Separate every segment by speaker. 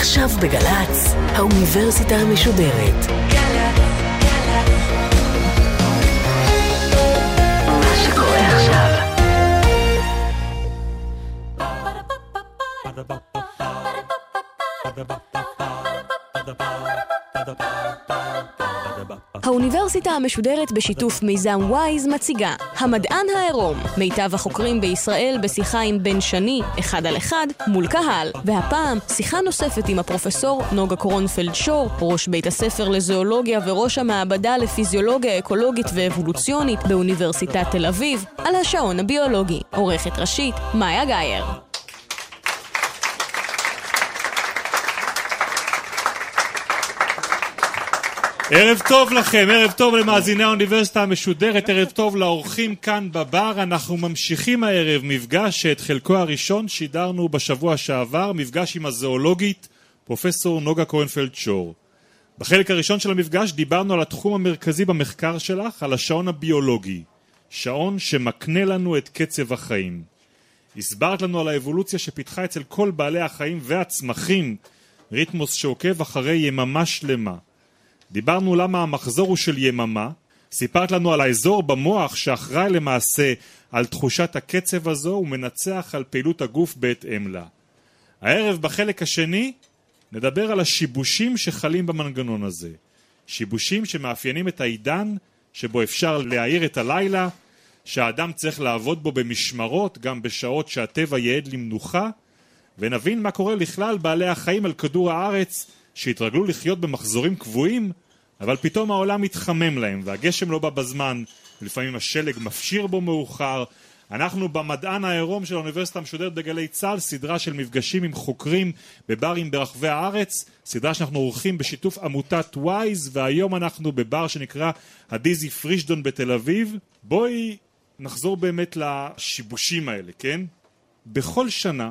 Speaker 1: עכשיו בגל"צ, האוניברסיטה המשודרת. האוניברסיטה המשודרת בשיתוף מיזם וויז מציגה המדען העירום, מיטב החוקרים בישראל בשיחה עם בן שני, אחד על אחד, מול קהל. והפעם, שיחה נוספת עם הפרופסור נוגה קורנפלד שור, ראש בית הספר לזואולוגיה וראש המעבדה לפיזיולוגיה אקולוגית ואבולוציונית באוניברסיטת תל אביב, על השעון הביולוגי. עורכת ראשית, מאיה גאייר.
Speaker 2: ערב טוב לכם, ערב טוב למאזיני האוניברסיטה המשודרת, ערב טוב לאורחים כאן בבר. אנחנו ממשיכים הערב מפגש שאת חלקו הראשון שידרנו בשבוע שעבר, מפגש עם הזואולוגית פרופסור נוגה קורנפלד שור. בחלק הראשון של המפגש דיברנו על התחום המרכזי במחקר שלך, על השעון הביולוגי. שעון שמקנה לנו את קצב החיים. הסברת לנו על האבולוציה שפיתחה אצל כל בעלי החיים והצמחים ריתמוס שעוקב אחרי יממה שלמה. דיברנו למה המחזור הוא של יממה, סיפרת לנו על האזור במוח שאחראי למעשה על תחושת הקצב הזו ומנצח על פעילות הגוף בהתאם לה. הערב בחלק השני נדבר על השיבושים שחלים במנגנון הזה. שיבושים שמאפיינים את העידן שבו אפשר להאיר את הלילה, שהאדם צריך לעבוד בו במשמרות, גם בשעות שהטבע יעד למנוחה, ונבין מה קורה לכלל בעלי החיים על כדור הארץ שהתרגלו לחיות במחזורים קבועים, אבל פתאום העולם מתחמם להם, והגשם לא בא בזמן, ולפעמים השלג מפשיר בו מאוחר. אנחנו במדען העירום של האוניברסיטה המשודרת בגלי צה"ל, סדרה של מפגשים עם חוקרים בברים ברחבי הארץ, סדרה שאנחנו עורכים בשיתוף עמותת וויז, והיום אנחנו בבר שנקרא הדיזי פרישדון בתל אביב. בואי נחזור באמת לשיבושים האלה, כן? בכל שנה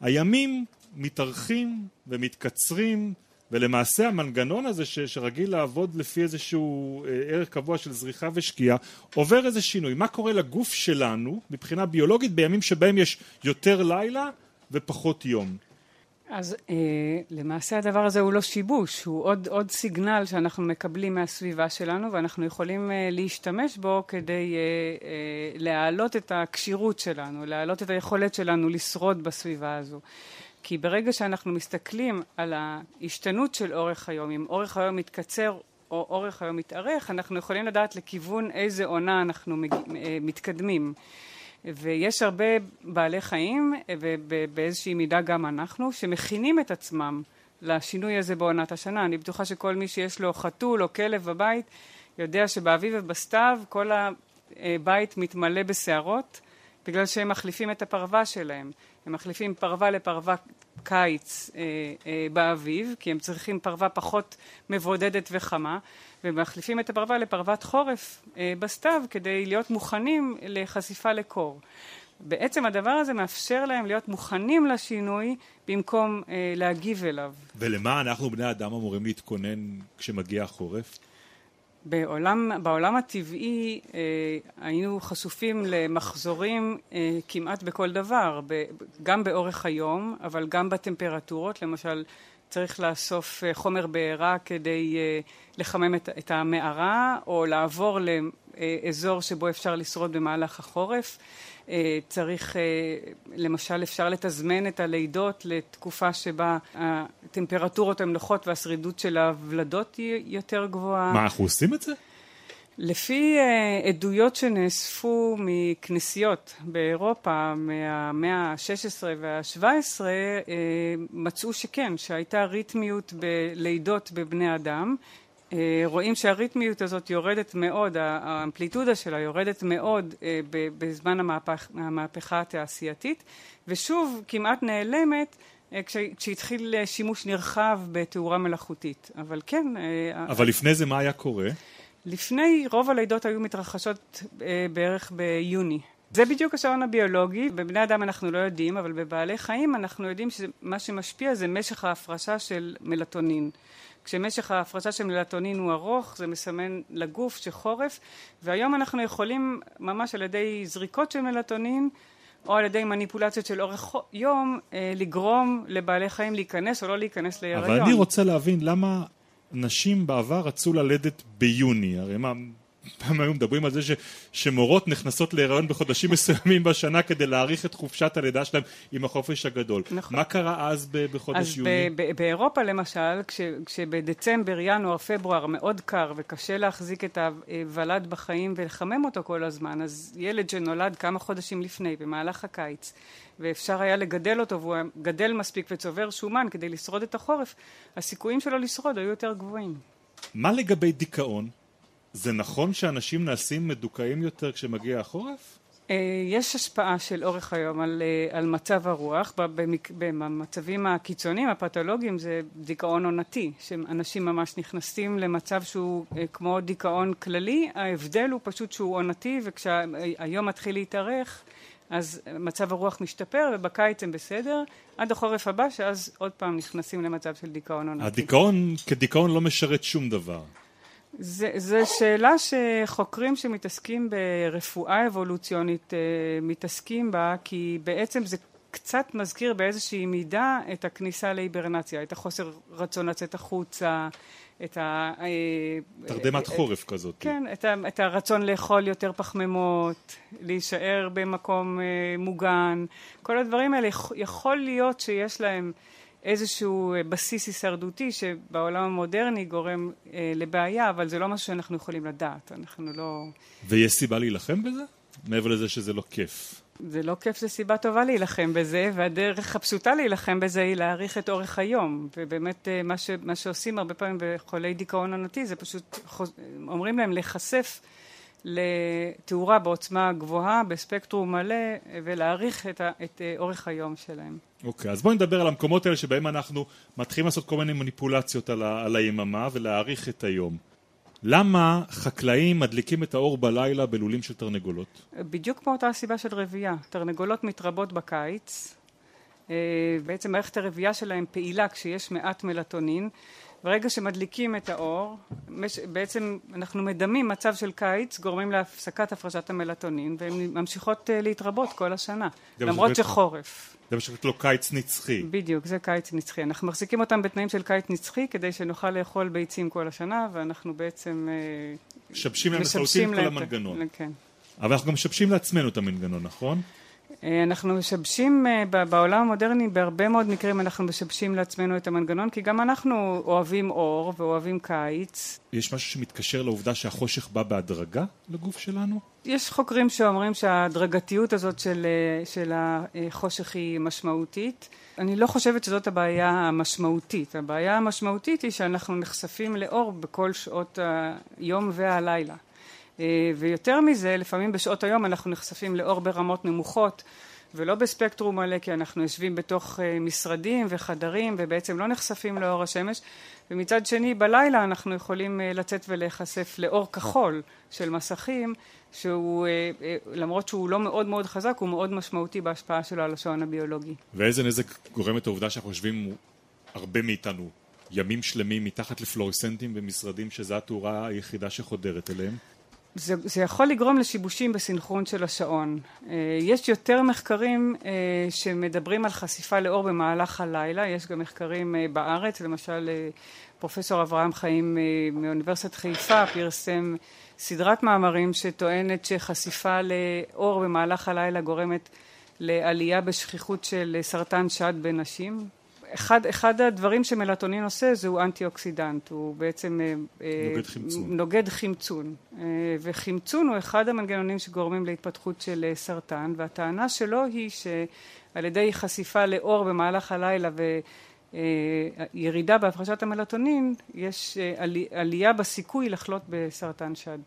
Speaker 2: הימים מתארכים ומתקצרים ולמעשה המנגנון הזה ש, שרגיל לעבוד לפי איזשהו אה, ערך קבוע של זריחה ושקיעה עובר איזה שינוי. מה קורה לגוף שלנו מבחינה ביולוגית בימים שבהם יש יותר לילה ופחות יום?
Speaker 3: אז אה, למעשה הדבר הזה הוא לא שיבוש, הוא עוד, עוד סיגנל שאנחנו מקבלים מהסביבה שלנו ואנחנו יכולים אה, להשתמש בו כדי אה, אה, להעלות את הכשירות שלנו, להעלות את היכולת שלנו לשרוד בסביבה הזו. כי ברגע שאנחנו מסתכלים על ההשתנות של אורך היום, אם אורך היום מתקצר או אורך היום מתארך, אנחנו יכולים לדעת לכיוון איזה עונה אנחנו מג... אה, מתקדמים. ויש הרבה בעלי חיים, ובאיזושהי מידה גם אנחנו, שמכינים את עצמם לשינוי הזה בעונת השנה. אני בטוחה שכל מי שיש לו חתול או כלב בבית, יודע שבאביב ובסתיו כל הבית מתמלא בשערות, בגלל שהם מחליפים את הפרווה שלהם. הם מחליפים פרווה לפרווה קיץ אה, אה, באביב, כי הם צריכים פרווה פחות מבודדת וחמה, ומחליפים את הפרווה לפרוות חורף אה, בסתיו כדי להיות מוכנים לחשיפה לקור. בעצם הדבר הזה מאפשר להם להיות מוכנים לשינוי במקום אה, להגיב אליו.
Speaker 2: ולמה אנחנו בני אדם אמורים להתכונן כשמגיע החורף?
Speaker 3: בעולם, בעולם הטבעי אה, היינו חשופים למחזורים אה, כמעט בכל דבר, ב, גם באורך היום, אבל גם בטמפרטורות, למשל צריך לאסוף אה, חומר בעירה כדי אה, לחמם את, את המערה, או לעבור לאזור שבו אפשר לשרוד במהלך החורף. אה, צריך, למשל אפשר לתזמן את הלידות לתקופה שבה הטמפרטורות הן נוחות והשרידות של הוולדות היא יותר גבוהה.
Speaker 2: מה, אנחנו עושים את זה?
Speaker 3: לפי uh, עדויות שנאספו מכנסיות באירופה מהמאה ה-16 וה-17, uh, מצאו שכן, שהייתה ריתמיות בלידות בבני אדם. Uh, רואים שהריתמיות הזאת יורדת מאוד, האמפליטודה שלה יורדת מאוד בזמן המהפך, המהפכה התעשייתית, ושוב כמעט נעלמת כשהתחיל שימוש נרחב בתאורה מלאכותית. אבל כן...
Speaker 2: אבל לפני זה מה היה קורה?
Speaker 3: לפני רוב הלידות היו מתרחשות אה, בערך ביוני. זה בדיוק השעון הביולוגי, בבני אדם אנחנו לא יודעים, אבל בבעלי חיים אנחנו יודעים שמה שמשפיע זה משך ההפרשה של מלטונין. כשמשך ההפרשה של מלטונין הוא ארוך, זה מסמן לגוף שחורף, והיום אנחנו יכולים ממש על ידי זריקות של מלטונין או על ידי מניפולציות של אורך יום, לגרום לבעלי חיים להיכנס או לא להיכנס להיריון.
Speaker 2: אבל אני רוצה להבין למה נשים בעבר רצו ללדת ביוני, הרי מה... פעם היו מדברים על זה ש, שמורות נכנסות להיריון בחודשים מסוימים בשנה כדי להאריך את חופשת הלידה שלהם עם החופש הגדול. נכון. מה קרה אז ב, בחודש
Speaker 3: אז
Speaker 2: יוני?
Speaker 3: אז באירופה למשל, כש, כשבדצמבר, ינואר, פברואר מאוד קר וקשה להחזיק את הוולד בחיים ולחמם אותו כל הזמן, אז ילד שנולד כמה חודשים לפני, במהלך הקיץ, ואפשר היה לגדל אותו והוא גדל מספיק וצובר שומן כדי לשרוד את החורף, הסיכויים שלו לשרוד היו יותר גבוהים.
Speaker 2: מה לגבי דיכאון? זה נכון שאנשים נעשים מדוכאים יותר כשמגיע החורף?
Speaker 3: אה, יש השפעה של אורך היום על, אה, על מצב הרוח, במצבים הקיצוניים הפתולוגיים זה דיכאון עונתי, שאנשים ממש נכנסים למצב שהוא אה, כמו דיכאון כללי, ההבדל הוא פשוט שהוא עונתי וכשהיום מתחיל להתארך אז מצב הרוח משתפר ובקיץ הם בסדר עד החורף הבא שאז עוד פעם נכנסים למצב של דיכאון עונתי.
Speaker 2: הדיכאון כדיכאון לא משרת שום דבר.
Speaker 3: זו שאלה שחוקרים שמתעסקים ברפואה אבולוציונית אה, מתעסקים בה, כי בעצם זה קצת מזכיר באיזושהי מידה את הכניסה להיברנציה, את החוסר רצון לצאת החוצה, את ה...
Speaker 2: אה, תרדמת אה, חורף כזאת.
Speaker 3: כן, את, ה, את הרצון לאכול יותר פחמימות, להישאר במקום מוגן, כל הדברים האלה יכול להיות שיש להם איזשהו אה, בסיס הישרדותי שבעולם המודרני גורם אה, לבעיה, אבל זה לא משהו שאנחנו יכולים לדעת, אנחנו לא...
Speaker 2: ויש סיבה להילחם בזה? מעבר לזה שזה לא כיף.
Speaker 3: זה לא כיף, זו סיבה טובה להילחם בזה, והדרך הפשוטה להילחם בזה היא להאריך את אורך היום. ובאמת אה, מה, ש, מה שעושים הרבה פעמים בחולי דיכאון עונתי זה פשוט אומרים להם להיחשף לתאורה בעוצמה גבוהה, בספקטרום מלא, ולהאריך את, ה, את אה, אורך היום שלהם.
Speaker 2: אוקיי, okay, אז בואי נדבר על המקומות האלה שבהם אנחנו מתחילים לעשות כל מיני מניפולציות על, ה, על היממה ולהאריך את היום. למה חקלאים מדליקים את האור בלילה בלולים של תרנגולות?
Speaker 3: בדיוק מאותה הסיבה של רבייה. תרנגולות מתרבות בקיץ, אה, בעצם מערכת הרבייה שלהם פעילה כשיש מעט מלטונין, ברגע שמדליקים את האור, בעצם אנחנו מדמים מצב של קיץ, גורמים להפסקת הפרשת המלטונין, והן ממשיכות אה, להתרבות כל השנה, למרות שחורף.
Speaker 2: זה מה שקוראים לו קיץ נצחי.
Speaker 3: בדיוק, זה קיץ נצחי. אנחנו מחזיקים אותם בתנאים של קיץ נצחי, כדי שנוכל לאכול ביצים כל השנה, ואנחנו בעצם...
Speaker 2: אה, משבשים להם לחלוטין כל המנגנון. כן. אבל אנחנו גם משבשים לעצמנו את המנגנון, נכון?
Speaker 3: אה, אנחנו משבשים אה, בעולם המודרני, בהרבה מאוד מקרים אנחנו משבשים לעצמנו את המנגנון, כי גם אנחנו אוהבים אור ואוהבים קיץ.
Speaker 2: יש משהו שמתקשר לעובדה שהחושך בא בהדרגה לגוף שלנו?
Speaker 3: יש חוקרים שאומרים שההדרגתיות הזאת של, אה, של החושך היא משמעותית. אני לא חושבת שזאת הבעיה המשמעותית. הבעיה המשמעותית היא שאנחנו נחשפים לאור בכל שעות היום והלילה. אה, ויותר מזה, לפעמים בשעות היום אנחנו נחשפים לאור ברמות נמוכות ולא בספקטרום מלא, כי אנחנו יושבים בתוך אה, משרדים וחדרים ובעצם לא נחשפים לאור השמש, ומצד שני בלילה אנחנו יכולים אה, לצאת ולהיחשף לאור כחול של מסכים, שהוא, למרות שהוא לא מאוד מאוד חזק, הוא מאוד משמעותי בהשפעה שלו על השעון הביולוגי.
Speaker 2: ואיזה נזק גורמת העובדה שאנחנו יושבים, הרבה מאיתנו, ימים שלמים מתחת לפלורסנטים במשרדים שזו התאורה היחידה שחודרת אליהם?
Speaker 3: זה, זה יכול לגרום לשיבושים בסינכרון של השעון. אה, יש יותר מחקרים אה, שמדברים על חשיפה לאור במהלך הלילה, יש גם מחקרים אה, בארץ, למשל פרופסור אברהם חיים מאוניברסיטת חיפה פרסם סדרת מאמרים שטוענת שחשיפה לאור במהלך הלילה גורמת לעלייה בשכיחות של סרטן שד בנשים, אחד, אחד הדברים שמלטונין עושה זהו אנטי אוקסידנט, הוא בעצם
Speaker 2: אה, אה, נוגד חמצון,
Speaker 3: נוגד חמצון. אה, וחמצון הוא אחד המנגנונים שגורמים להתפתחות של סרטן והטענה שלו היא שעל ידי חשיפה לאור במהלך הלילה וירידה בהפרשת המלטונין יש עלייה בסיכוי לחלות בסרטן שד.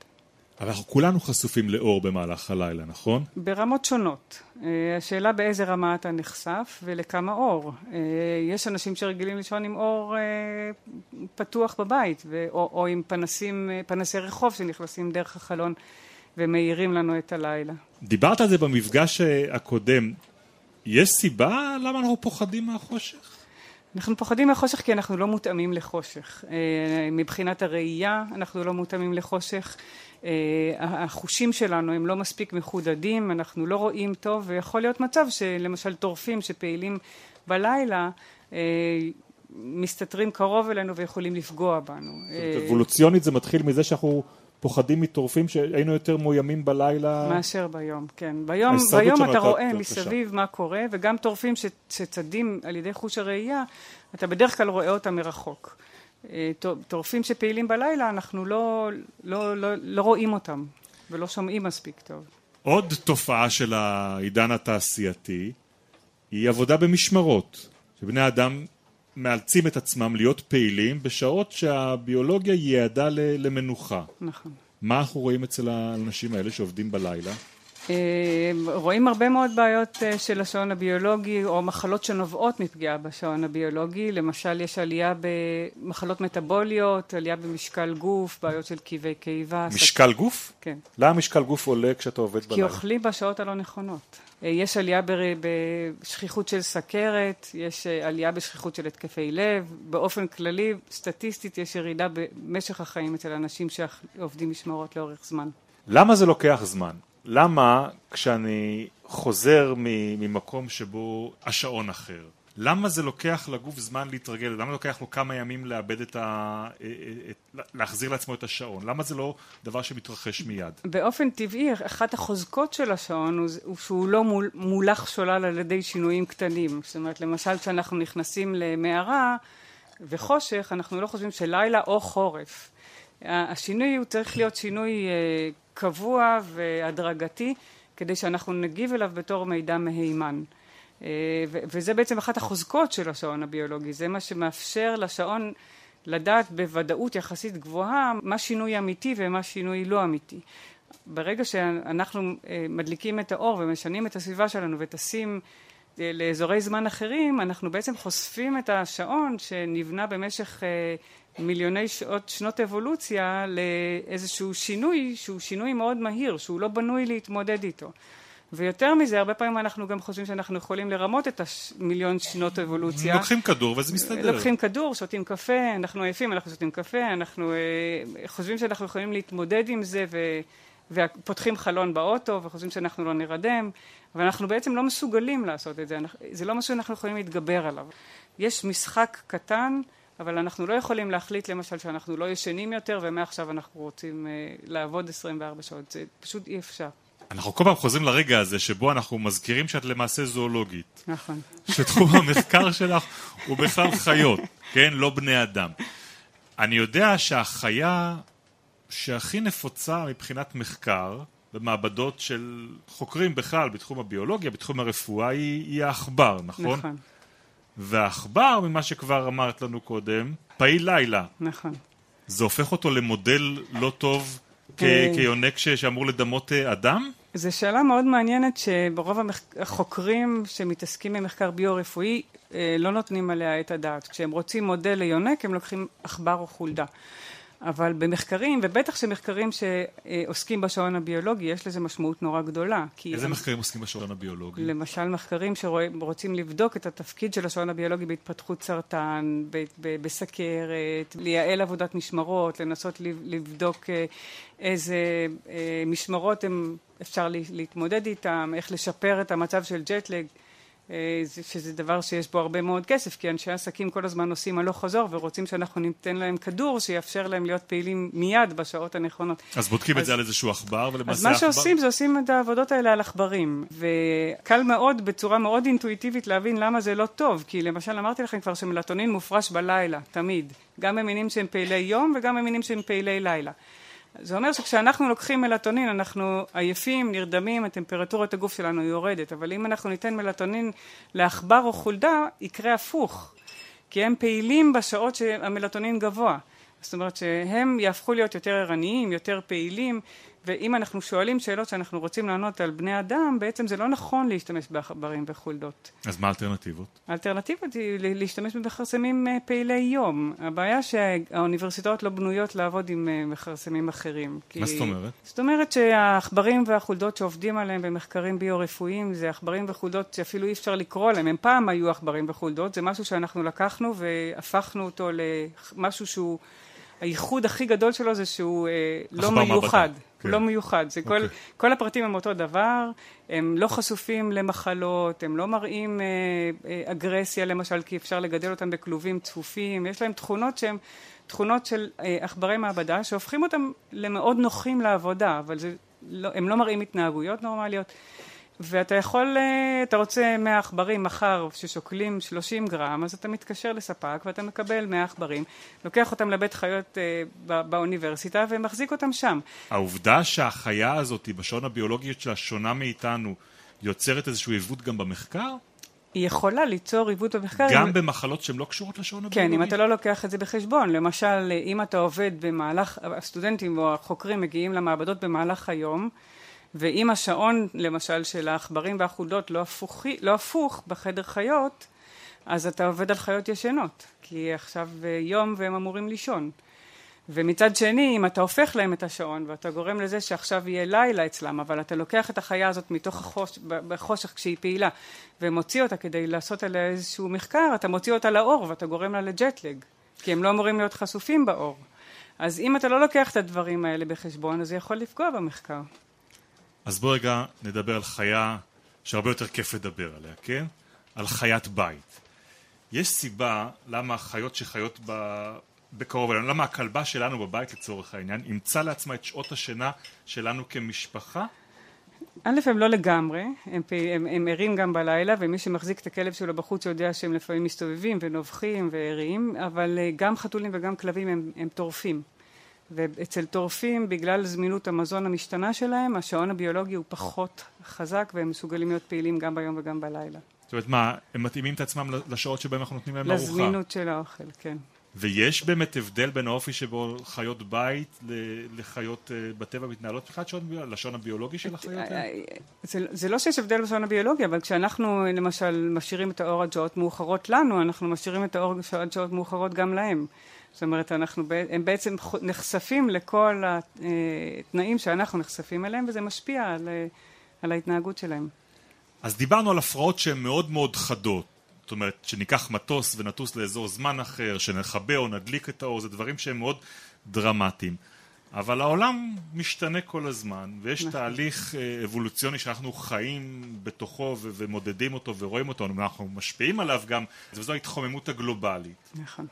Speaker 2: אנחנו כולנו חשופים לאור במהלך הלילה, נכון?
Speaker 3: ברמות שונות. אה, השאלה באיזה רמה אתה נחשף ולכמה אור. אה, יש אנשים שרגילים לישון עם אור אה, פתוח בבית, או, או עם פנסים, פנסי רחוב שנכנסים דרך החלון ומאירים לנו את הלילה.
Speaker 2: דיברת על זה במפגש הקודם. יש סיבה למה אנחנו פוחדים מהחושך?
Speaker 3: אנחנו פוחדים מחושך כי אנחנו לא מותאמים לחושך. מבחינת הראייה אנחנו לא מותאמים לחושך. החושים שלנו הם לא מספיק מחודדים, אנחנו לא רואים טוב, ויכול להיות מצב שלמשל טורפים שפעילים בלילה מסתתרים קרוב אלינו ויכולים לפגוע בנו.
Speaker 2: אבולוציונית זה מתחיל מזה שאנחנו פוחדים מטורפים שהיינו יותר מאוימים בלילה
Speaker 3: מאשר ביום, כן. ביום, ביום אתה רואה מסביב מה קורה וגם טורפים שצדים על ידי חוש הראייה אתה בדרך כלל רואה אותם מרחוק. טורפים שפעילים בלילה אנחנו לא, לא, לא, לא רואים אותם ולא שומעים מספיק טוב.
Speaker 2: עוד תופעה של העידן התעשייתי היא עבודה במשמרות שבני אדם מאלצים את עצמם להיות פעילים בשעות שהביולוגיה ייעדה למנוחה.
Speaker 3: נכון.
Speaker 2: מה אנחנו רואים אצל האנשים האלה שעובדים בלילה?
Speaker 3: רואים הרבה מאוד בעיות של השעון הביולוגי או מחלות שנובעות מפגיעה בשעון הביולוגי למשל יש עלייה במחלות מטאבוליות, עלייה במשקל גוף, בעיות של כאבי קיבה
Speaker 2: משקל גוף?
Speaker 3: כן.
Speaker 2: למה משקל גוף עולה כשאתה עובד בלילה?
Speaker 3: כי אוכלים בשעות הלא נכונות יש עלייה בשכיחות של סכרת, יש עלייה בשכיחות של התקפי לב, באופן כללי סטטיסטית יש ירידה במשך החיים אצל אנשים שעובדים משמרות לאורך זמן.
Speaker 2: למה זה לוקח זמן? למה כשאני חוזר ממקום שבו השעון אחר, למה זה לוקח לגוף זמן להתרגל? למה לוקח לו כמה ימים לאבד את ה... להחזיר לעצמו את השעון? למה זה לא דבר שמתרחש מיד?
Speaker 3: באופן טבעי, אחת החוזקות של השעון הוא שהוא לא מולך שולל על ידי שינויים קטנים. זאת אומרת, למשל כשאנחנו נכנסים למערה וחושך, אנחנו לא חושבים שלילה או חורף. השינוי הוא צריך להיות שינוי קבוע והדרגתי, כדי שאנחנו נגיב אליו בתור מידע מהימן. וזה בעצם אחת החוזקות של השעון הביולוגי, זה מה שמאפשר לשעון לדעת בוודאות יחסית גבוהה מה שינוי אמיתי ומה שינוי לא אמיתי. ברגע שאנחנו מדליקים את האור ומשנים את הסביבה שלנו וטסים לאזורי זמן אחרים, אנחנו בעצם חושפים את השעון שנבנה במשך מיליוני שעות, שנות אבולוציה לאיזשהו שינוי שהוא שינוי מאוד מהיר, שהוא לא בנוי להתמודד איתו. ויותר מזה, הרבה פעמים אנחנו גם חושבים שאנחנו יכולים לרמות את המיליון שנות אבולוציה.
Speaker 2: לוקחים כדור וזה מסתדר.
Speaker 3: לוקחים כדור, שותים קפה, אנחנו עייפים, אנחנו שותים קפה, אנחנו חושבים שאנחנו יכולים להתמודד עם זה ופותחים חלון באוטו וחושבים שאנחנו לא נרדם, אבל אנחנו בעצם לא מסוגלים לעשות את זה, זה לא משהו שאנחנו יכולים להתגבר עליו. יש משחק קטן, אבל אנחנו לא יכולים להחליט למשל שאנחנו לא ישנים יותר ומעכשיו אנחנו רוצים לעבוד 24 שעות, זה פשוט אי אפשר.
Speaker 2: אנחנו כל פעם חוזרים לרגע הזה שבו אנחנו מזכירים שאת למעשה זואולוגית.
Speaker 3: נכון.
Speaker 2: שתחום המחקר שלך הוא בכלל חיות, כן? לא בני אדם. אני יודע שהחיה שהכי נפוצה מבחינת מחקר במעבדות של חוקרים בכלל בתחום הביולוגיה, בתחום הרפואה, היא, היא העכבר, נכון?
Speaker 3: נכון.
Speaker 2: והעכבר, ממה שכבר אמרת לנו קודם, פעיל לילה.
Speaker 3: נכון.
Speaker 2: זה הופך אותו למודל לא טוב כיונק שאמור לדמות אדם?
Speaker 3: זו שאלה מאוד מעניינת שברוב החוקרים שמתעסקים במחקר ביו-רפואי לא נותנים עליה את הדעת. כשהם רוצים מודל ליונק הם לוקחים עכבר או חולדה. אבל במחקרים, ובטח שמחקרים שעוסקים בשעון הביולוגי, יש לזה משמעות נורא גדולה.
Speaker 2: איזה מחקרים עוסקים בשעון הביולוגי?
Speaker 3: למשל מחקרים שרוצים לבדוק את התפקיד של השעון הביולוגי בהתפתחות סרטן, בסכרת, לייעל עבודת משמרות, לנסות לבדוק איזה משמרות אפשר להתמודד איתן, איך לשפר את המצב של ג'טלג. שזה דבר שיש בו הרבה מאוד כסף, כי אנשי עסקים כל הזמן עושים הלוך חזור ורוצים שאנחנו ניתן להם כדור שיאפשר להם להיות פעילים מיד בשעות הנכונות.
Speaker 2: אז בודקים אז, את זה על איזשהו עכבר ולמעשה
Speaker 3: אז מה
Speaker 2: עכבר...
Speaker 3: שעושים זה עושים את העבודות האלה על עכברים וקל מאוד בצורה מאוד אינטואיטיבית להבין למה זה לא טוב כי למשל אמרתי לכם כבר שמלטונין מופרש בלילה, תמיד גם במינים שהם פעילי יום וגם במינים שהם פעילי לילה זה אומר שכשאנחנו לוקחים מלטונין אנחנו עייפים, נרדמים, הטמפרטורת הגוף שלנו יורדת, אבל אם אנחנו ניתן מלטונין לעכבר או חולדה, יקרה הפוך, כי הם פעילים בשעות שהמלטונין גבוה. זאת אומרת שהם יהפכו להיות יותר ערניים, יותר פעילים, ואם אנחנו שואלים שאלות שאנחנו רוצים לענות על בני אדם, בעצם זה לא נכון להשתמש בעכברים וחולדות.
Speaker 2: אז מה האלטרנטיבות?
Speaker 3: האלטרנטיבות היא להשתמש במכרסמים אה, פעילי יום. הבעיה שהאוניברסיטאות לא בנויות לעבוד עם אה, מכרסמים אחרים.
Speaker 2: כי... מה זאת אומרת?
Speaker 3: זאת אומרת שהעכברים והחולדות שעובדים עליהם במחקרים ביו-רפואיים זה עכברים וחולדות שאפילו אי אפשר לקרוא להם. הם פעם היו עכברים וחולדות, זה משהו שאנחנו לקחנו והפכנו אותו למשהו שהוא... הייחוד הכי גדול שלו זה שהוא אה, לא מיוחד. כן. לא מיוחד. זה okay. כל, אוקיי. כל הפרטים הם אותו דבר, הם לא חשופים למחלות, הם לא מראים אה, אה, אגרסיה למשל, כי אפשר לגדל אותם בכלובים צפופים, יש להם תכונות שהן תכונות של אה, עכברי מעבדה, שהופכים אותם למאוד נוחים לעבודה, אבל זה, לא, הם לא מראים התנהגויות נורמליות. ואתה יכול, אה, אתה רוצה 100 עכברים מחר ששוקלים 30 גרם, אז אתה מתקשר לספק ואתה מקבל 100 עכברים, לוקח אותם לבית חיות אה, באוניברסיטה ומחזיק אותם שם.
Speaker 2: העובדה שהחיה הזאת בשעון הביולוגיות שלה שונה מאיתנו, יוצרת איזשהו עיוות גם במחקר?
Speaker 3: היא יכולה ליצור עיוות במחקר.
Speaker 2: גם אם... במחלות שהן לא קשורות לשעון הביולוגי?
Speaker 3: כן, אם אתה לא לוקח את זה בחשבון. למשל, אם אתה עובד במהלך, הסטודנטים או החוקרים מגיעים למעבדות במהלך היום, ואם השעון למשל של העכברים והחולדות לא, לא הפוך בחדר חיות, אז אתה עובד על חיות ישנות, כי עכשיו יום והם אמורים לישון. ומצד שני, אם אתה הופך להם את השעון ואתה גורם לזה שעכשיו יהיה לילה אצלם, אבל אתה לוקח את החיה הזאת מתוך החוש, בחושך כשהיא פעילה ומוציא אותה כדי לעשות עליה איזשהו מחקר, אתה מוציא אותה לאור ואתה גורם לה לג'טלג, כי הם לא אמורים להיות חשופים באור. אז אם אתה לא לוקח את הדברים האלה בחשבון, אז זה יכול לפגוע במחקר.
Speaker 2: אז בוא רגע נדבר על חיה שהרבה יותר כיף לדבר עליה, כן? על חיית בית. יש סיבה למה החיות שחיות ב... בקרוב אלינו, למה הכלבה שלנו בבית לצורך העניין אימצה לעצמה את שעות השינה שלנו כמשפחה?
Speaker 3: א', הם לא לגמרי, הם, הם, הם ערים גם בלילה, ומי שמחזיק את הכלב שלו בחוץ יודע שהם לפעמים מסתובבים ונובחים וערים, אבל אה, גם חתולים וגם כלבים הם, הם טורפים. ואצל טורפים, בגלל זמינות המזון המשתנה שלהם, השעון הביולוגי הוא פחות חזק והם מסוגלים להיות פעילים גם ביום וגם בלילה.
Speaker 2: זאת אומרת, מה, הם מתאימים את עצמם לשעות שבהם אנחנו נותנים להם ארוחה?
Speaker 3: לזמינות של האוכל, כן.
Speaker 2: ויש באמת הבדל בין האופי שבו חיות בית לחיות אה, בטבע מתנהלות מבחינת לשון הביולוגי של החיות האלה? אה,
Speaker 3: זה, זה לא שיש הבדל בשעון הביולוגי, אבל כשאנחנו למשל משאירים את האור עד שעות מאוחרות לנו, אנחנו משאירים את האור עד שעות מאוחרות גם להם. זאת אומרת, אנחנו, הם בעצם נחשפים לכל התנאים שאנחנו נחשפים אליהם, וזה משפיע על, על ההתנהגות שלהם.
Speaker 2: אז דיברנו על הפרעות שהן מאוד מאוד חדות. זאת אומרת, שניקח מטוס ונטוס לאזור זמן אחר, שנכבה או נדליק את האור, זה דברים שהם מאוד דרמטיים. אבל העולם משתנה כל הזמן, ויש נכון. תהליך אה, אבולוציוני שאנחנו חיים בתוכו ומודדים אותו ורואים אותו, אנחנו משפיעים עליו גם, וזו ההתחוממות הגלובלית.
Speaker 3: נכון.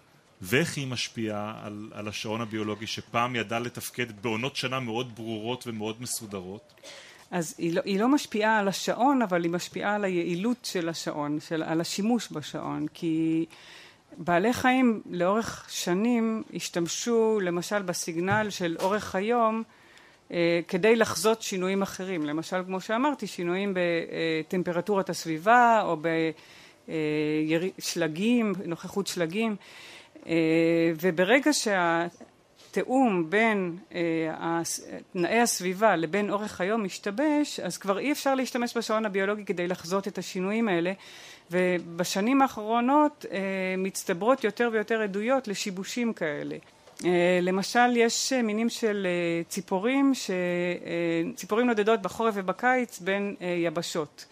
Speaker 2: ואיך היא משפיעה על, על השעון הביולוגי שפעם ידע לתפקד בעונות שנה מאוד ברורות ומאוד מסודרות?
Speaker 3: אז היא לא, היא לא משפיעה על השעון, אבל היא משפיעה על היעילות של השעון, של, על השימוש בשעון, כי בעלי חיים לאורך שנים השתמשו למשל בסיגנל של אורך היום אה, כדי לחזות שינויים אחרים, למשל כמו שאמרתי, שינויים בטמפרטורת הסביבה או בשלגים, נוכחות שלגים. אה, וברגע שהתיאום בין אה, תנאי הסביבה לבין אורך היום משתבש, אז כבר אי אפשר להשתמש בשעון הביולוגי כדי לחזות את השינויים האלה, ובשנים האחרונות אה, מצטברות יותר ויותר עדויות לשיבושים כאלה. למשל יש מינים של ציפורים, ציפורים נודדות בחורף ובקיץ בין יבשות.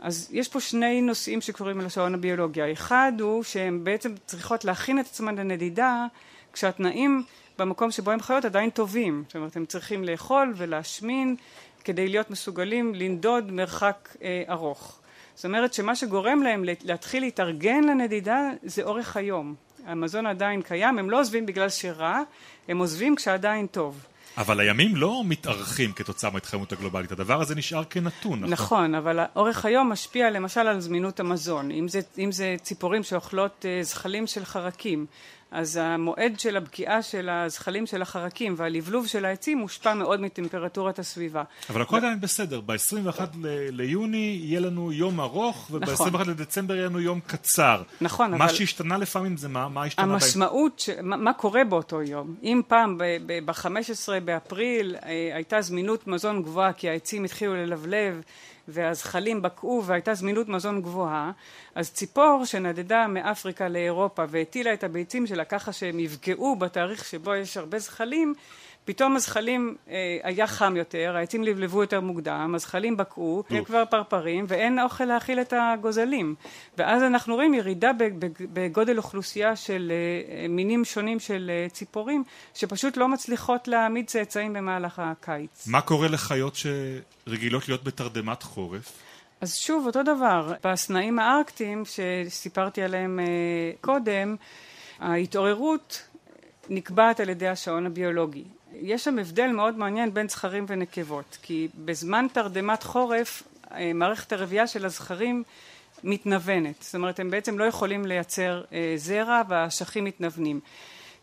Speaker 3: אז יש פה שני נושאים שקשורים לשעון הביולוגיה. אחד הוא שהן בעצם צריכות להכין את עצמן לנדידה כשהתנאים במקום שבו הן חיות עדיין טובים. זאת אומרת, הם צריכים לאכול ולהשמין כדי להיות מסוגלים לנדוד מרחק אה, ארוך. זאת אומרת שמה שגורם להם להתחיל להתארגן לנדידה זה אורך היום. המזון עדיין קיים, הם לא עוזבים בגלל שרע, הם עוזבים כשעדיין טוב.
Speaker 2: אבל הימים לא מתארכים כתוצאה מההתחממות הגלובלית, הדבר הזה נשאר כנתון,
Speaker 3: נכון? נכון, אבל אורך היום משפיע למשל על זמינות המזון. אם זה, אם זה ציפורים שאוכלות uh, זחלים של חרקים, אז המועד של הבקיעה של הזחלים של החרקים והלבלוב של העצים מושפע מאוד מטמפרטורת הסביבה.
Speaker 2: אבל הכל עדיין בסדר, ב-21 ליוני יהיה לנו יום ארוך, וב-21 נכון. לדצמבר יהיה לנו יום קצר.
Speaker 3: נכון,
Speaker 2: אבל... מה שהשתנה לפעמים זה מה, מה השתנה?
Speaker 3: המשמעות, ש... מה, מה קורה באותו יום? אם פעם ב-15 באפריל אה, הייתה זמינות מזון גבוהה כי העצים התחילו ללבלב והזחלים בקעו והייתה זמינות מזון גבוהה, אז ציפור שנדדה מאפריקה לאירופה והטילה את הביצים שלה ככה שהם יפגעו בתאריך שבו יש הרבה זחלים, פתאום הזחלים אה, היה חם יותר, העצים לבלבו יותר מוקדם, הזחלים בקעו, הם כבר פרפרים ואין אוכל להאכיל את הגוזלים. ואז אנחנו רואים ירידה בגודל אוכלוסייה של אה, מינים שונים של אה, ציפורים, שפשוט לא מצליחות להעמיד צאצאים במהלך הקיץ.
Speaker 2: מה קורה לחיות שרגילות להיות בתרדמת חורף?
Speaker 3: אז שוב, אותו דבר, בסנאים הארקטיים שסיפרתי עליהם קודם, ההתעוררות נקבעת על ידי השעון הביולוגי. יש שם הבדל מאוד מעניין בין זכרים ונקבות, כי בזמן תרדמת חורף אה, מערכת הרבייה של הזכרים מתנוונת, זאת אומרת הם בעצם לא יכולים לייצר אה, זרע והאשכים מתנוונים.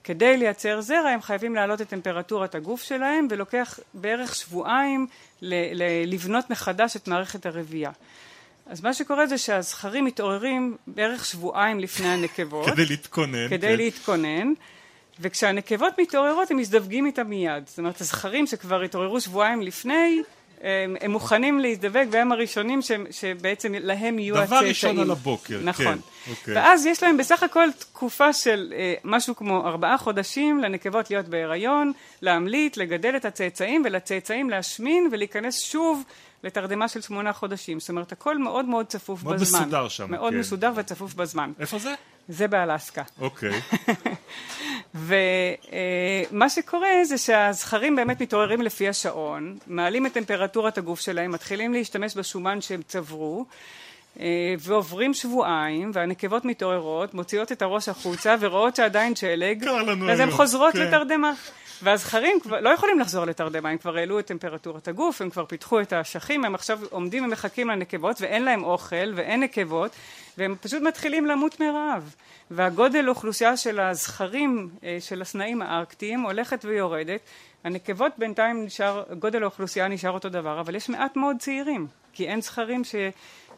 Speaker 3: כדי לייצר זרע הם חייבים להעלות את טמפרטורת הגוף שלהם ולוקח בערך שבועיים לבנות מחדש את מערכת הרבייה. אז מה שקורה זה שהזכרים מתעוררים בערך שבועיים לפני הנקבות.
Speaker 2: כדי להתכונן.
Speaker 3: כדי כן. להתכונן. וכשהנקבות מתעוררות הם מזדווגים איתה מיד. זאת אומרת, הזכרים שכבר התעוררו שבועיים לפני, הם, הם מוכנים להזדווג והם הראשונים ש, שבעצם להם יהיו
Speaker 2: הצאצאים. דבר ראשון על הבוקר,
Speaker 3: נכון.
Speaker 2: כן. אוקיי.
Speaker 3: ואז יש להם בסך הכל תקופה של אה, משהו כמו ארבעה חודשים לנקבות להיות בהיריון, להמליט, לגדל את הצאצאים ולצאצאים להשמין ולהיכנס שוב לתרדמה של שמונה חודשים. זאת אומרת, הכל מאוד מאוד צפוף
Speaker 2: מאוד
Speaker 3: בזמן.
Speaker 2: מאוד מסודר שם,
Speaker 3: מאוד כן. מסודר וצפוף בזמן.
Speaker 2: איפה זה?
Speaker 3: זה באלסקה.
Speaker 2: אוקיי.
Speaker 3: ומה שקורה זה שהזכרים באמת מתעוררים לפי השעון, מעלים את טמפרטורת הגוף שלהם, מתחילים להשתמש בשומן שהם צברו, ועוברים שבועיים, והנקבות מתעוררות, מוציאות את הראש החוצה ורואות שעדיין שלג, אז הן חוזרות כן. לתרדמה. והזכרים כבר לא יכולים לחזור לתרדמה, הם כבר העלו את טמפרטורת הגוף, הם כבר פיתחו את האשכים, הם עכשיו עומדים ומחכים לנקבות ואין להם אוכל ואין נקבות והם פשוט מתחילים למות מרעב. והגודל אוכלוסייה של הזכרים אה, של הסנאים הארקטיים הולכת ויורדת. הנקבות בינתיים נשאר, גודל האוכלוסייה נשאר אותו דבר, אבל יש מעט מאוד צעירים, כי אין זכרים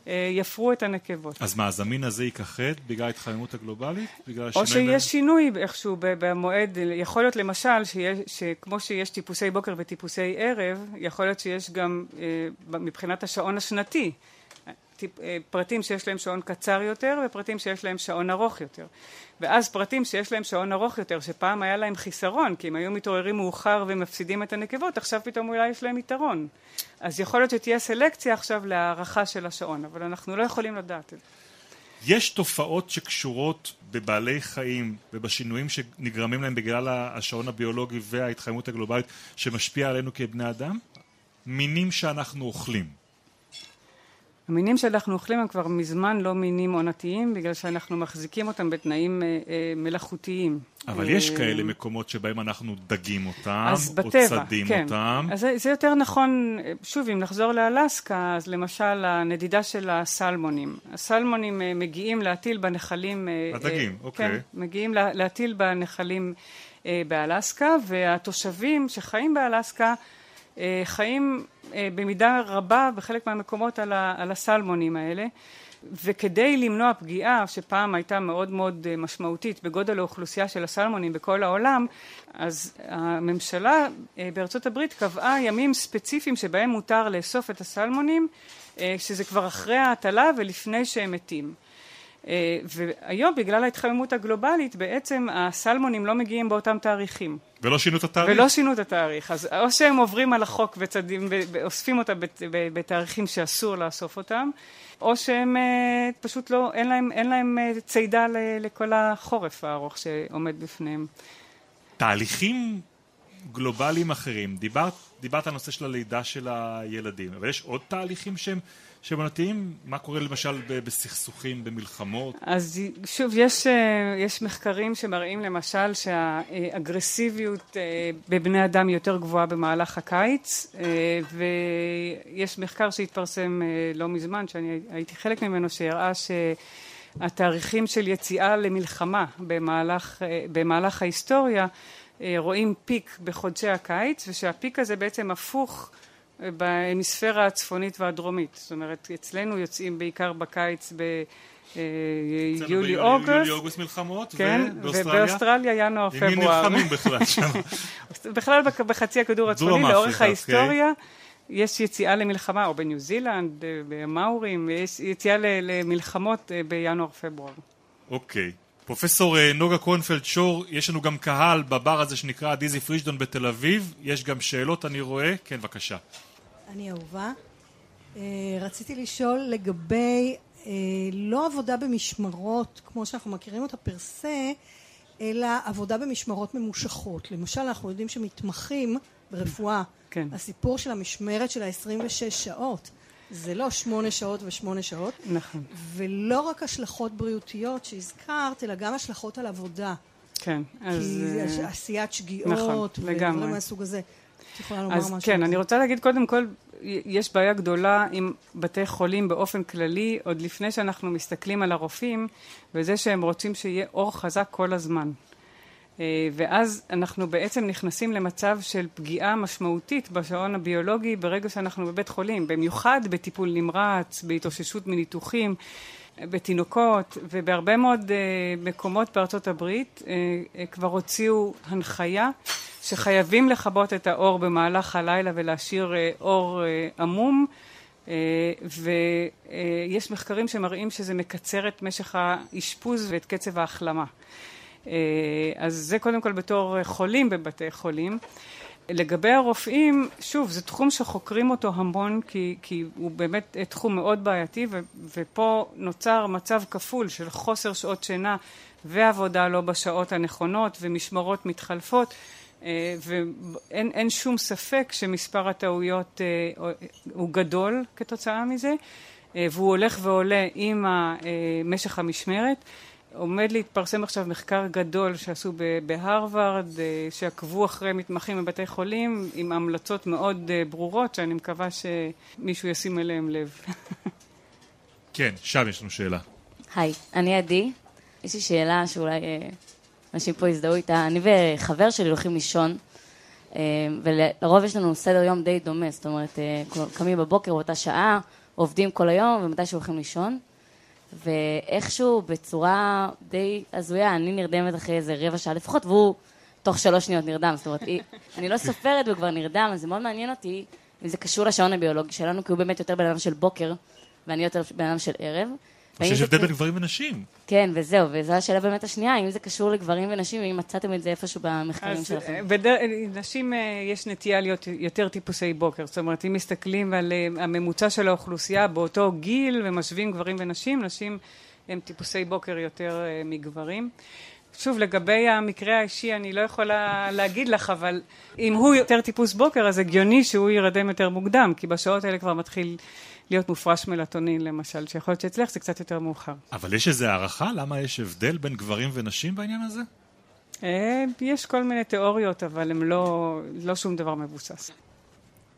Speaker 3: שיפרו את הנקבות.
Speaker 2: אז מה, אז המין הזה ייכחד בגלל ההתחממות הגלובלית? בגלל
Speaker 3: או שיש בין... שינוי איכשהו במועד, יכול להיות למשל שיש, שכמו שיש טיפוסי בוקר וטיפוסי ערב, יכול להיות שיש גם אה, מבחינת השעון השנתי. אה, פרטים שיש להם שעון קצר יותר ופרטים שיש להם שעון ארוך יותר. ואז פרטים שיש להם שעון ארוך יותר, שפעם היה להם חיסרון, כי הם היו מתעוררים מאוחר ומפסידים את הנקבות, עכשיו פתאום אולי יש להם יתרון. אז יכול להיות שתהיה סלקציה עכשיו להערכה של השעון, אבל אנחנו לא יכולים לדעת את זה.
Speaker 2: יש תופעות שקשורות בבעלי חיים ובשינויים שנגרמים להם בגלל השעון הביולוגי וההתחממות הגלובלית שמשפיע עלינו כבני אדם? מינים שאנחנו אוכלים.
Speaker 3: המינים שאנחנו אוכלים הם כבר מזמן לא מינים עונתיים, בגלל שאנחנו מחזיקים אותם בתנאים אה, אה, מלאכותיים.
Speaker 2: אבל יש אה, כאלה מקומות שבהם אנחנו דגים אותם, או בטבע, צדים
Speaker 3: כן.
Speaker 2: אותם.
Speaker 3: אז זה, זה יותר נכון, שוב, אם נחזור לאלסקה, אז למשל הנדידה של הסלמונים. הסלמונים מגיעים להטיל בנחלים...
Speaker 2: הדגים, אוקיי.
Speaker 3: כן, מגיעים להטיל בנחלים באלסקה, והתושבים שחיים באלסקה אה, חיים אה, במידה רבה בחלק מהמקומות על, ה, על הסלמונים האלה וכדי למנוע פגיעה שפעם הייתה מאוד מאוד אה, משמעותית בגודל האוכלוסייה של הסלמונים בכל העולם אז הממשלה בארצות הברית קבעה ימים ספציפיים שבהם מותר לאסוף את הסלמונים שזה כבר אחרי ההטלה ולפני שהם מתים אה, והיום בגלל ההתחממות הגלובלית בעצם הסלמונים לא מגיעים באותם תאריכים.
Speaker 2: ולא שינו את התאריך?
Speaker 3: ולא שינו את התאריך. אז או שהם עוברים על החוק וצדים, ואוספים אותם בתאריכים שאסור לאסוף אותם, או שהם אה, פשוט לא, אין להם, אין להם אה, צידה לכל החורף הארוך שעומד בפניהם.
Speaker 2: תהליכים גלובליים אחרים, דיברת, דיברת על הנושא של הלידה של הילדים, אבל יש עוד תהליכים שהם שבנתיים, מה קורה למשל בסכסוכים, במלחמות?
Speaker 3: אז שוב, יש, אה, יש מחקרים שמראים למשל שהאגרסיביות אה, בבני אדם היא יותר גבוהה במהלך הקיץ, אה, ויש מחקר שהתפרסם לא מזמן, שאני הייתי חלק ממנו, שהראה ש... התאריכים של יציאה למלחמה במהלך, במהלך ההיסטוריה, רואים פיק בחודשי הקיץ, ושהפיק הזה בעצם הפוך בהמיספירה הצפונית והדרומית. זאת אומרת, אצלנו יוצאים בעיקר בקיץ ב... יולי-אוגוסט.
Speaker 2: יולי-אוגוסט מלחמות,
Speaker 3: כן,
Speaker 2: ובאוסטרליה?
Speaker 3: ובאוסטרליה ינואר-פברואר.
Speaker 2: עם מי נלחמים בכלל שם?
Speaker 3: בכלל בחצי הכדור הצפוני, לאורך ההיסטוריה. יש יציאה למלחמה, או בניו זילנד, במאורים, יש יציאה למלחמות בינואר-פברואר.
Speaker 2: אוקיי. פרופסור נוגה קורנפלד שור, יש לנו גם קהל בבר הזה שנקרא דיזי פרישדון בתל אביב. יש גם שאלות, אני רואה. כן, בבקשה.
Speaker 4: אני אהובה. רציתי לשאול לגבי לא עבודה במשמרות כמו שאנחנו מכירים אותה פר סה, אלא עבודה במשמרות ממושכות. למשל, אנחנו יודעים שמתמחים ברפואה, כן. הסיפור של המשמרת של ה-26 שעות, זה לא שמונה שעות ושמונה שעות.
Speaker 3: נכון.
Speaker 4: ולא רק השלכות בריאותיות שהזכרת, אלא גם השלכות על עבודה.
Speaker 3: כן,
Speaker 4: אז... כי עשיית שגיאות, נכון, ודברים מהסוג הזה. את יכולה לומר משהו?
Speaker 3: אז כן, אני רוצה להגיד קודם כל, יש בעיה גדולה עם בתי חולים באופן כללי, עוד לפני שאנחנו מסתכלים על הרופאים, וזה שהם רוצים שיהיה אור חזק כל הזמן. ואז אנחנו בעצם נכנסים למצב של פגיעה משמעותית בשעון הביולוגי ברגע שאנחנו בבית חולים, במיוחד בטיפול נמרץ, בהתאוששות מניתוחים, בתינוקות, ובהרבה מאוד מקומות בארצות הברית כבר הוציאו הנחיה שחייבים לכבות את האור במהלך הלילה ולהשאיר אור עמום ויש מחקרים שמראים שזה מקצר את משך האשפוז ואת קצב ההחלמה. אז זה קודם כל בתור חולים בבתי חולים. לגבי הרופאים, שוב, זה תחום שחוקרים אותו המון כי, כי הוא באמת תחום מאוד בעייתי ו, ופה נוצר מצב כפול של חוסר שעות שינה ועבודה לא בשעות הנכונות ומשמרות מתחלפות ואין שום ספק שמספר הטעויות הוא גדול כתוצאה מזה והוא הולך ועולה עם משך המשמרת. עומד להתפרסם עכשיו מחקר גדול שעשו בהרווארד, שעקבו אחרי מתמחים בבתי חולים עם המלצות מאוד ברורות שאני מקווה שמישהו ישים אליהם לב.
Speaker 2: כן, שם יש לנו שאלה.
Speaker 5: היי, אני עדי. יש לי שאלה שאולי אנשים פה יזדהו איתה. אני וחבר שלי הולכים לישון, ולרוב יש לנו סדר יום די דומה, זאת אומרת, קמים בבוקר באותה שעה, עובדים כל היום, ומתי שהולכים לישון. ואיכשהו בצורה די הזויה, אני נרדמת אחרי איזה רבע שעה לפחות, והוא תוך שלוש שניות נרדם. זאת אומרת, אני לא סופרת וכבר נרדם, אז זה מאוד מעניין אותי אם זה קשור לשעון הביולוגי שלנו, כי הוא באמת יותר בן אדם של בוקר, ואני יותר בן אדם של ערב.
Speaker 2: יש הבדל בין גברים ונשים.
Speaker 5: כן, וזהו, וזו השאלה באמת השנייה, אם זה קשור לגברים ונשים, ואם מצאתם את זה איפשהו במחקרים שלכם.
Speaker 3: נשים יש נטייה להיות יותר טיפוסי בוקר, זאת אומרת, אם מסתכלים על הממוצע של האוכלוסייה באותו גיל ומשווים גברים ונשים, נשים הם טיפוסי בוקר יותר מגברים. שוב, לגבי המקרה האישי אני לא יכולה להגיד לך, אבל אם הוא יותר טיפוס בוקר, אז הגיוני שהוא ירדם יותר מוקדם, כי בשעות האלה כבר מתחיל להיות מופרש מלטונין למשל, שיכול להיות שאצלך זה קצת יותר מאוחר.
Speaker 2: אבל יש איזו הערכה? למה יש הבדל בין גברים ונשים בעניין הזה?
Speaker 3: יש כל מיני תיאוריות, אבל הן לא, לא שום דבר מבוסס.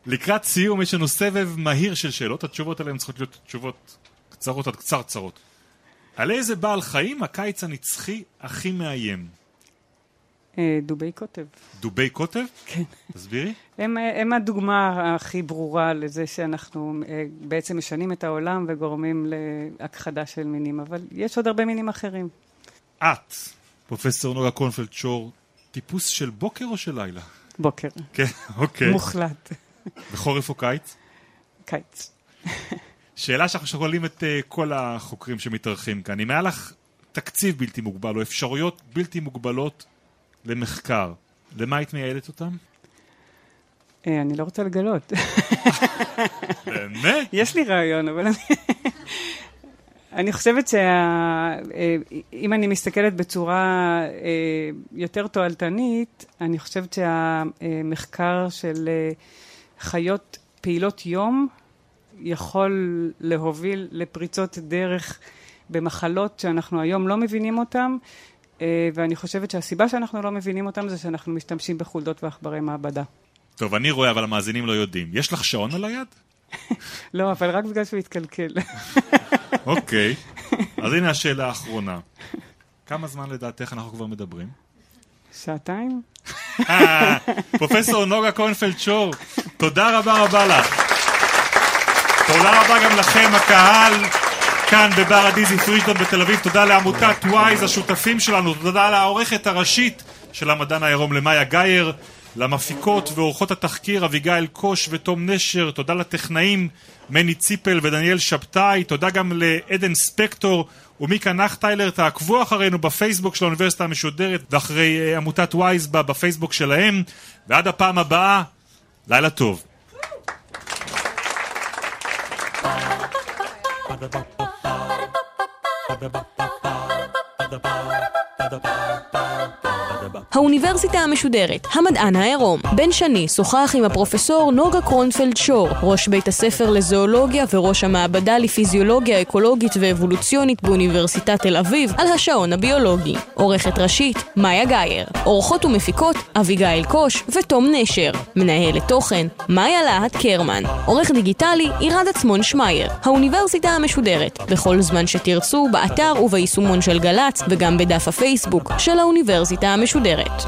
Speaker 2: לקראת סיום יש לנו סבב מהיר של שאלות, התשובות עליהן צריכות להיות תשובות קצרות עד קצרצרות. על איזה בעל חיים הקיץ הנצחי הכי מאיים?
Speaker 3: דובי קוטב.
Speaker 2: דובי קוטב?
Speaker 3: כן.
Speaker 2: תסבירי.
Speaker 3: הם, הם הדוגמה הכי ברורה לזה שאנחנו בעצם משנים את העולם וגורמים להכחדה של מינים, אבל יש עוד הרבה מינים אחרים.
Speaker 2: את, פרופסור נוגה קורנפלד שור, טיפוס של בוקר או של לילה?
Speaker 3: בוקר.
Speaker 2: כן, אוקיי.
Speaker 3: מוחלט.
Speaker 2: בחורף או קיץ?
Speaker 3: קיץ.
Speaker 2: שאלה שאנחנו שואלים את uh, כל החוקרים שמתארחים כאן, אם היה לך תקציב בלתי מוגבל או אפשרויות בלתי מוגבלות למחקר, למה היית מייעדת אותם?
Speaker 3: אני לא רוצה לגלות.
Speaker 2: באמת?
Speaker 3: יש לי רעיון, אבל אני... אני חושבת שאם אני מסתכלת בצורה יותר תועלתנית, אני חושבת שהמחקר של חיות פעילות יום יכול להוביל לפריצות דרך במחלות שאנחנו היום לא מבינים אותן, ואני חושבת שהסיבה שאנחנו לא מבינים אותן זה שאנחנו משתמשים בחולדות ועכברי מעבדה.
Speaker 2: טוב, אני רואה, אבל המאזינים לא יודעים. יש לך שעון על היד?
Speaker 3: לא, אבל רק בגלל שהוא התקלקל.
Speaker 2: אוקיי. אז הנה השאלה האחרונה. כמה זמן לדעתך אנחנו כבר מדברים?
Speaker 3: שעתיים?
Speaker 2: פרופסור נגה קרונפלד שור, תודה רבה רבה לך. תודה רבה גם לכם, הקהל, כאן בבר הדיזי פרישדון בתל אביב. תודה לעמותת וויז, השותפים שלנו. תודה לעורכת הראשית של המדען העירום, למאיה גייר. למפיקות ועורכות התחקיר אביגיל קוש ותום נשר, תודה לטכנאים מני ציפל ודניאל שבתאי, תודה גם לעדן ספקטור ומיקה נחטיילר, תעקבו אחרינו בפייסבוק של האוניברסיטה המשודרת ואחרי אה, עמותת וויז בפייסבוק שלהם, ועד הפעם הבאה, לילה טוב.
Speaker 1: ba ba ba ba ba da ba. האוניברסיטה המשודרת, המדען העירום. בן שני שוחח עם הפרופסור נוגה קרונפלד שור, ראש בית הספר לזואולוגיה וראש המעבדה לפיזיולוגיה אקולוגית ואבולוציונית באוניברסיטת תל אביב, על השעון הביולוגי. עורכת ראשית, מאיה גאייר. עורכות ומפיקות, אביגיל קוש ותום נשר. מנהלת תוכן, מאיה להט קרמן. עורך דיגיטלי, עירד עצמון שמייר. האוניברסיטה המשודרת, בכל זמן שתרצו, באתר וביישומון של גל"צ, וגם בדף הפייסבוק של האוניברסיטה המשודרת.